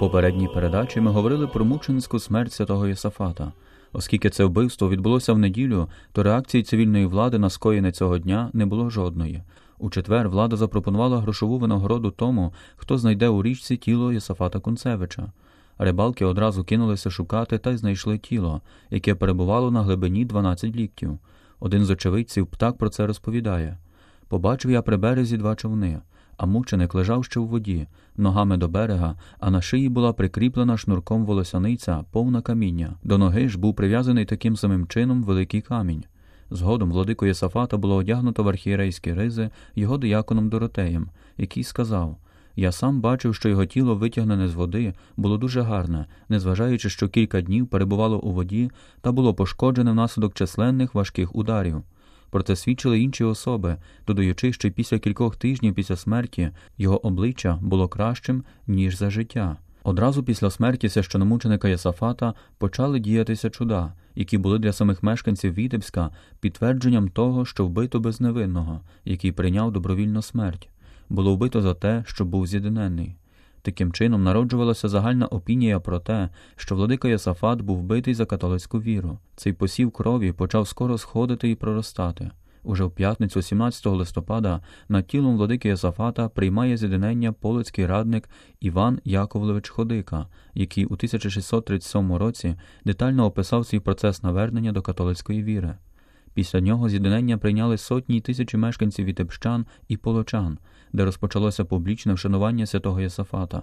Попередній передачі ми говорили про мученицьку смерть святого Йосафата. Оскільки це вбивство відбулося в неділю, то реакції цивільної влади на скоєне цього дня не було жодної. У четвер влада запропонувала грошову винагороду тому, хто знайде у річці тіло Йосафата Кунцевича. Рибалки одразу кинулися шукати та й знайшли тіло, яке перебувало на глибині 12 ліктів. Один з очевидців так про це розповідає Побачив я при березі два човни, а мученик лежав ще у воді, ногами до берега, а на шиї була прикріплена шнурком волосяниця, повна каміння. До ноги ж був прив'язаний таким самим чином великий камінь. Згодом владико Єсафата було одягнуто в архієрейські ризи його дияконом Доротеєм, який сказав Я сам бачив, що його тіло, витягнене з води, було дуже гарне, незважаючи, що кілька днів перебувало у воді та було пошкоджене внаслідок численних важких ударів. Проте свідчили інші особи, додаючи, що після кількох тижнів після смерті його обличчя було кращим, ніж за життя. Одразу після смерті священомученика Йосафата почали діятися чуда, які були для самих мешканців Вітебська підтвердженням того, що вбито безневинного, який прийняв добровільну смерть, було вбито за те, що був з'єдинений. Таким чином народжувалася загальна опінія про те, що владика Йосафат був вбитий за католицьку віру. Цей посів крові почав скоро сходити і проростати. Уже в п'ятницю, 17 листопада, над тілом владики Йосафата приймає з'єднання полоцький радник Іван Яковлевич Ходика, який у 1637 році детально описав свій процес навернення до католицької віри. Після нього з'єднання прийняли сотні й тисячі мешканців Вітебщан і полочан, де розпочалося публічне вшанування святого Йосафата.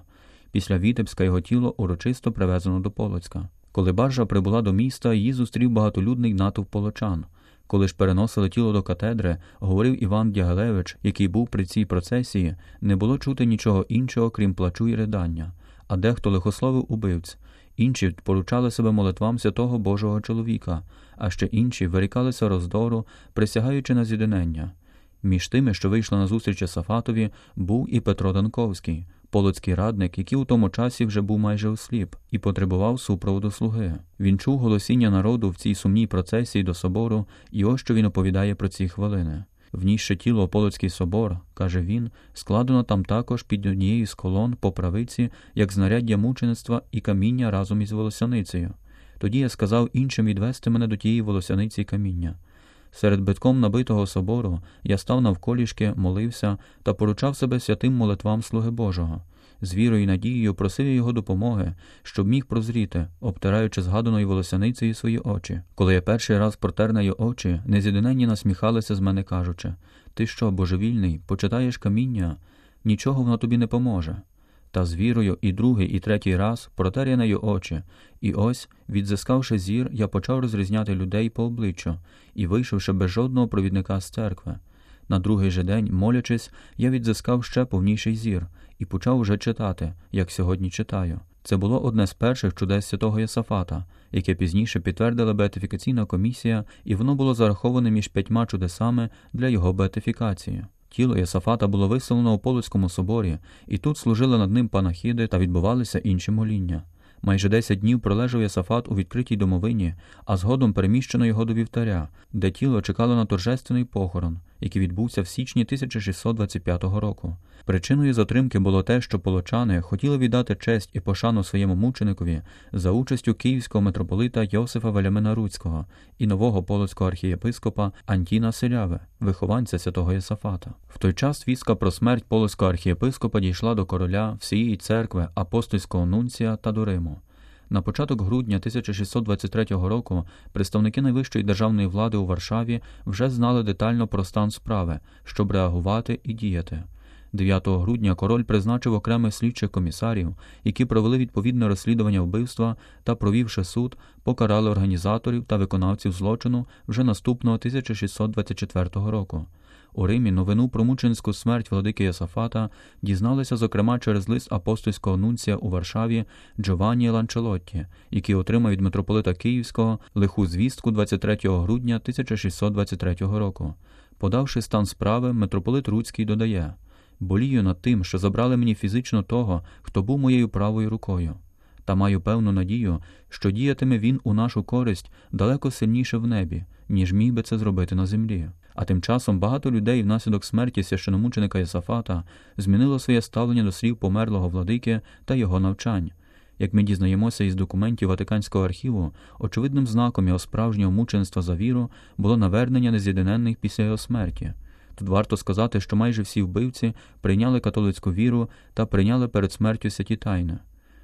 Після Вітебська його тіло урочисто привезено до Полоцька. Коли баржа прибула до міста, її зустрів багатолюдний натовп полочан. Коли ж переносили тіло до катедри, говорив Іван Дягелевич, який був при цій процесії, не було чути нічого іншого, крім плачу і ридання, а дехто лихословив убивць. Інші поручали себе молитвам святого Божого чоловіка, а ще інші вирікалися роздору, присягаючи на з'єднання. Між тими, що вийшли на зустріч Сафатові, був і Петро Данковський, полоцький радник, який у тому часі вже був майже осліп і потребував супроводу слуги. Він чув голосіння народу в цій сумній процесії до собору, і ось що він оповідає про ці хвилини. Вніще тіло Полоцький собор, каже він, складено там також під однією з колон по правиці, як знаряддя мучеництва і каміння разом із волосяницею. Тоді я сказав іншим відвести мене до тієї волосяниці каміння. Серед битком набитого собору я став навколішки, молився та поручав себе святим молитвам слуги Божого. З вірою і надією просив його допомоги, щоб міг прозріти, обтираючи згаданою волосяницею свої очі. Коли я перший раз протер її очі, незідиненні насміхалися з мене, кажучи Ти що, божевільний, почитаєш каміння? Нічого воно тобі не поможе. Та з вірою і другий, і третій раз протер я її очі, і ось, відзискавши зір, я почав розрізняти людей по обличчю і, вийшовши без жодного провідника з церкви. На другий же день, молячись, я відзискав ще повніший зір і почав уже читати, як сьогодні читаю. Це було одне з перших чудес святого Йосафата, яке пізніше підтвердила беатифікаційна комісія, і воно було зараховане між п'ятьма чудесами для його беатифікації. Тіло Йосафата було виставлено у Полоцькому соборі, і тут служили над ним панахіди та відбувалися інші моління. Майже десять днів пролежав Йосафат у відкритій домовині, а згодом переміщено його до вівтаря, де тіло чекало на торжественний похорон, який відбувся в січні 1625 року. Причиною затримки було те, що полочани хотіли віддати честь і пошану своєму мученикові за участю київського митрополита Йосифа Велямина Руцького і нового полоцького архієпископа Антіна Селяве, вихованця святого Єсафата. В той час віска про смерть полоцького архієпископа дійшла до короля всієї церкви, апостольського нунція та до Риму. На початок грудня 1623 року представники найвищої державної влади у Варшаві вже знали детально про стан справи, щоб реагувати і діяти. 9 грудня король призначив окремих слідчих комісарів, які провели відповідне розслідування вбивства та, провівши суд, покарали організаторів та виконавців злочину вже наступного 1624 року. У Римі новину про мученську смерть владики Єсафата дізналися, зокрема, через лист апостольського нунція у Варшаві Джованні Ланчелотті, який отримав від митрополита Київського лиху звістку 23 грудня 1623 року. Подавши стан справи, митрополит Руцький додає болію над тим, що забрали мені фізично того, хто був моєю правою рукою, та маю певну надію, що діятиме він у нашу користь далеко сильніше в небі, ніж міг би це зробити на землі. А тим часом багато людей внаслідок смерті священомученика Єсафата змінило своє ставлення до слів померлого владики та його навчань. Як ми дізнаємося із документів Ватиканського архіву, очевидним знаком його справжнього мученства за віру було навернення нез'єдиненних після його смерті. Тут варто сказати, що майже всі вбивці прийняли католицьку віру та прийняли перед смертю святі тайни.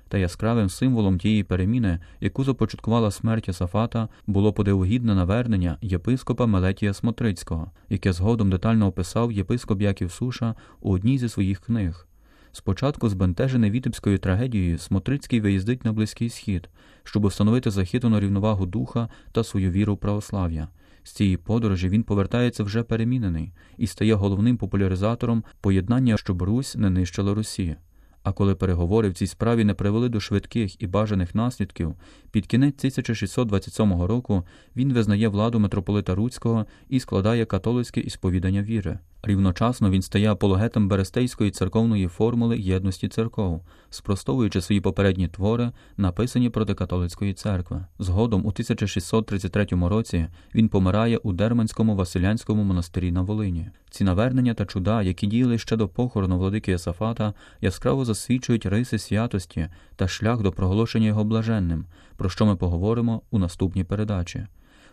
Та яскравим символом тієї переміни, яку започаткувала смерть Сафата, було подивогідне навернення єпископа Мелетія Смотрицького, яке згодом детально описав єпископ Яків Суша у одній зі своїх книг. Спочатку, збентежений Вітебською трагедією, Смотрицький виїздить на Близький Схід, щоб встановити захитану рівновагу духа та свою віру в православ'я. З цієї подорожі він повертається вже перемінений і стає головним популяризатором поєднання, щоб Русь не нищила Росії. А коли переговори в цій справі не привели до швидких і бажаних наслідків, під кінець 1627 року він визнає владу митрополита Руцького і складає католицьке ісповідання віри. Рівночасно він стає апологетом Берестейської церковної формули єдності церков, спростовуючи свої попередні твори, написані проти католицької церкви. Згодом, у 1633 році, він помирає у Дерманському Василянському монастирі на Волині. Ці навернення та чуда, які діяли ще до похорону владики Єсафата, яскраво засвідчують риси святості та шлях до проголошення його блаженним, про що ми поговоримо у наступній передачі.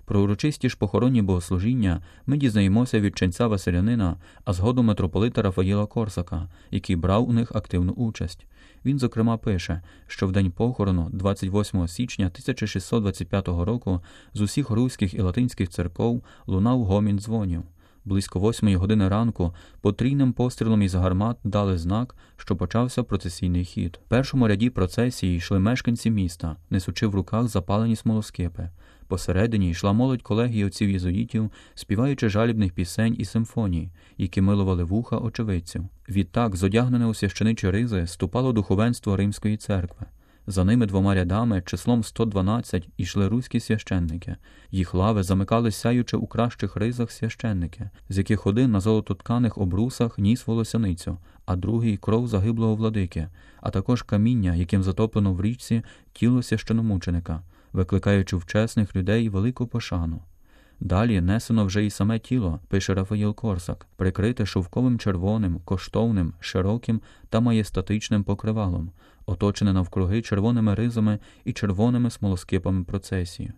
Про урочисті ж похоронні богослужіння ми дізнаємося від ченця Василянина, а згодом митрополита Рафаїла Корсака, який брав у них активну участь. Він, зокрема, пише, що в день похорону, 28 січня 1625 року, з усіх руських і латинських церков лунав гомін дзвонів. Близько восьмої години ранку потрійним пострілом із гармат дали знак, що почався процесійний хід. В першому ряді процесії йшли мешканці міста, несучи в руках запалені смолоскипи. Посередині йшла молодь колегії отців єзуїтів, співаючи жалібних пісень і симфоній, які милували вуха очевидців. Відтак, зодягнене у священичі ризи, ступало духовенство Римської церкви. За ними двома рядами, числом 112, йшли руські священники. Їх лави замикали сяючи у кращих ризах священники, з яких один на золототканих обрусах ніс волосяницю, а другий кров загиблого владики, а також каміння, яким затоплено в річці тіло священомученика викликаючи в чесних людей велику пошану. Далі несено вже і саме тіло, пише Рафаїл Корсак, прикрите шовковим червоним, коштовним, широким та маєстатичним покривалом, оточене навкруги червоними ризами і червоними смолоскипами процесії.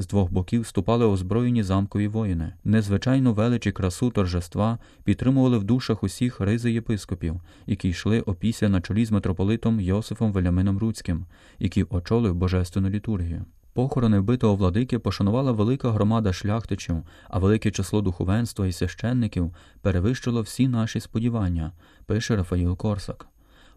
З двох боків ступали озброєні замкові воїни. Незвичайну велич і красу торжества підтримували в душах усіх ризи єпископів, які йшли опісля на чолі з митрополитом Йосифом Велямином Руцьким, який очолив божественну літургію. Похорони вбитого владики пошанувала велика громада шляхтичів, а велике число духовенства і священників перевищило всі наші сподівання, пише Рафаїл Корсак.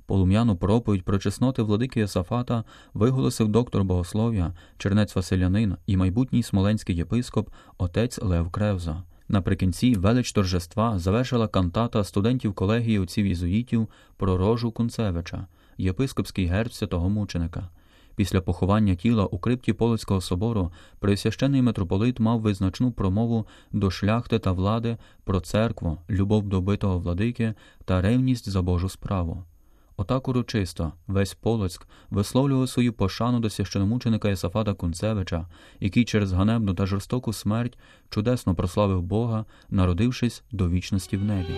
Полум'яну проповідь про чесноти владики Єсафата виголосив доктор богослов'я, чернець Василянин і майбутній смоленський єпископ отець Лев Кревза. Наприкінці велич торжества завершила кантата студентів колегії отців єзуїтів про рожу Кунцевича, єпископський герб святого мученика. Після поховання тіла у крипті Полоцького собору присвящений митрополит мав визначну промову до шляхти та влади про церкву, любов до битого владики та ревність за Божу справу. Отак урочисто весь Полоцьк висловлював свою пошану до священомученика Єсафата Кунцевича, який через ганебну та жорстоку смерть чудесно прославив Бога, народившись до вічності в небі.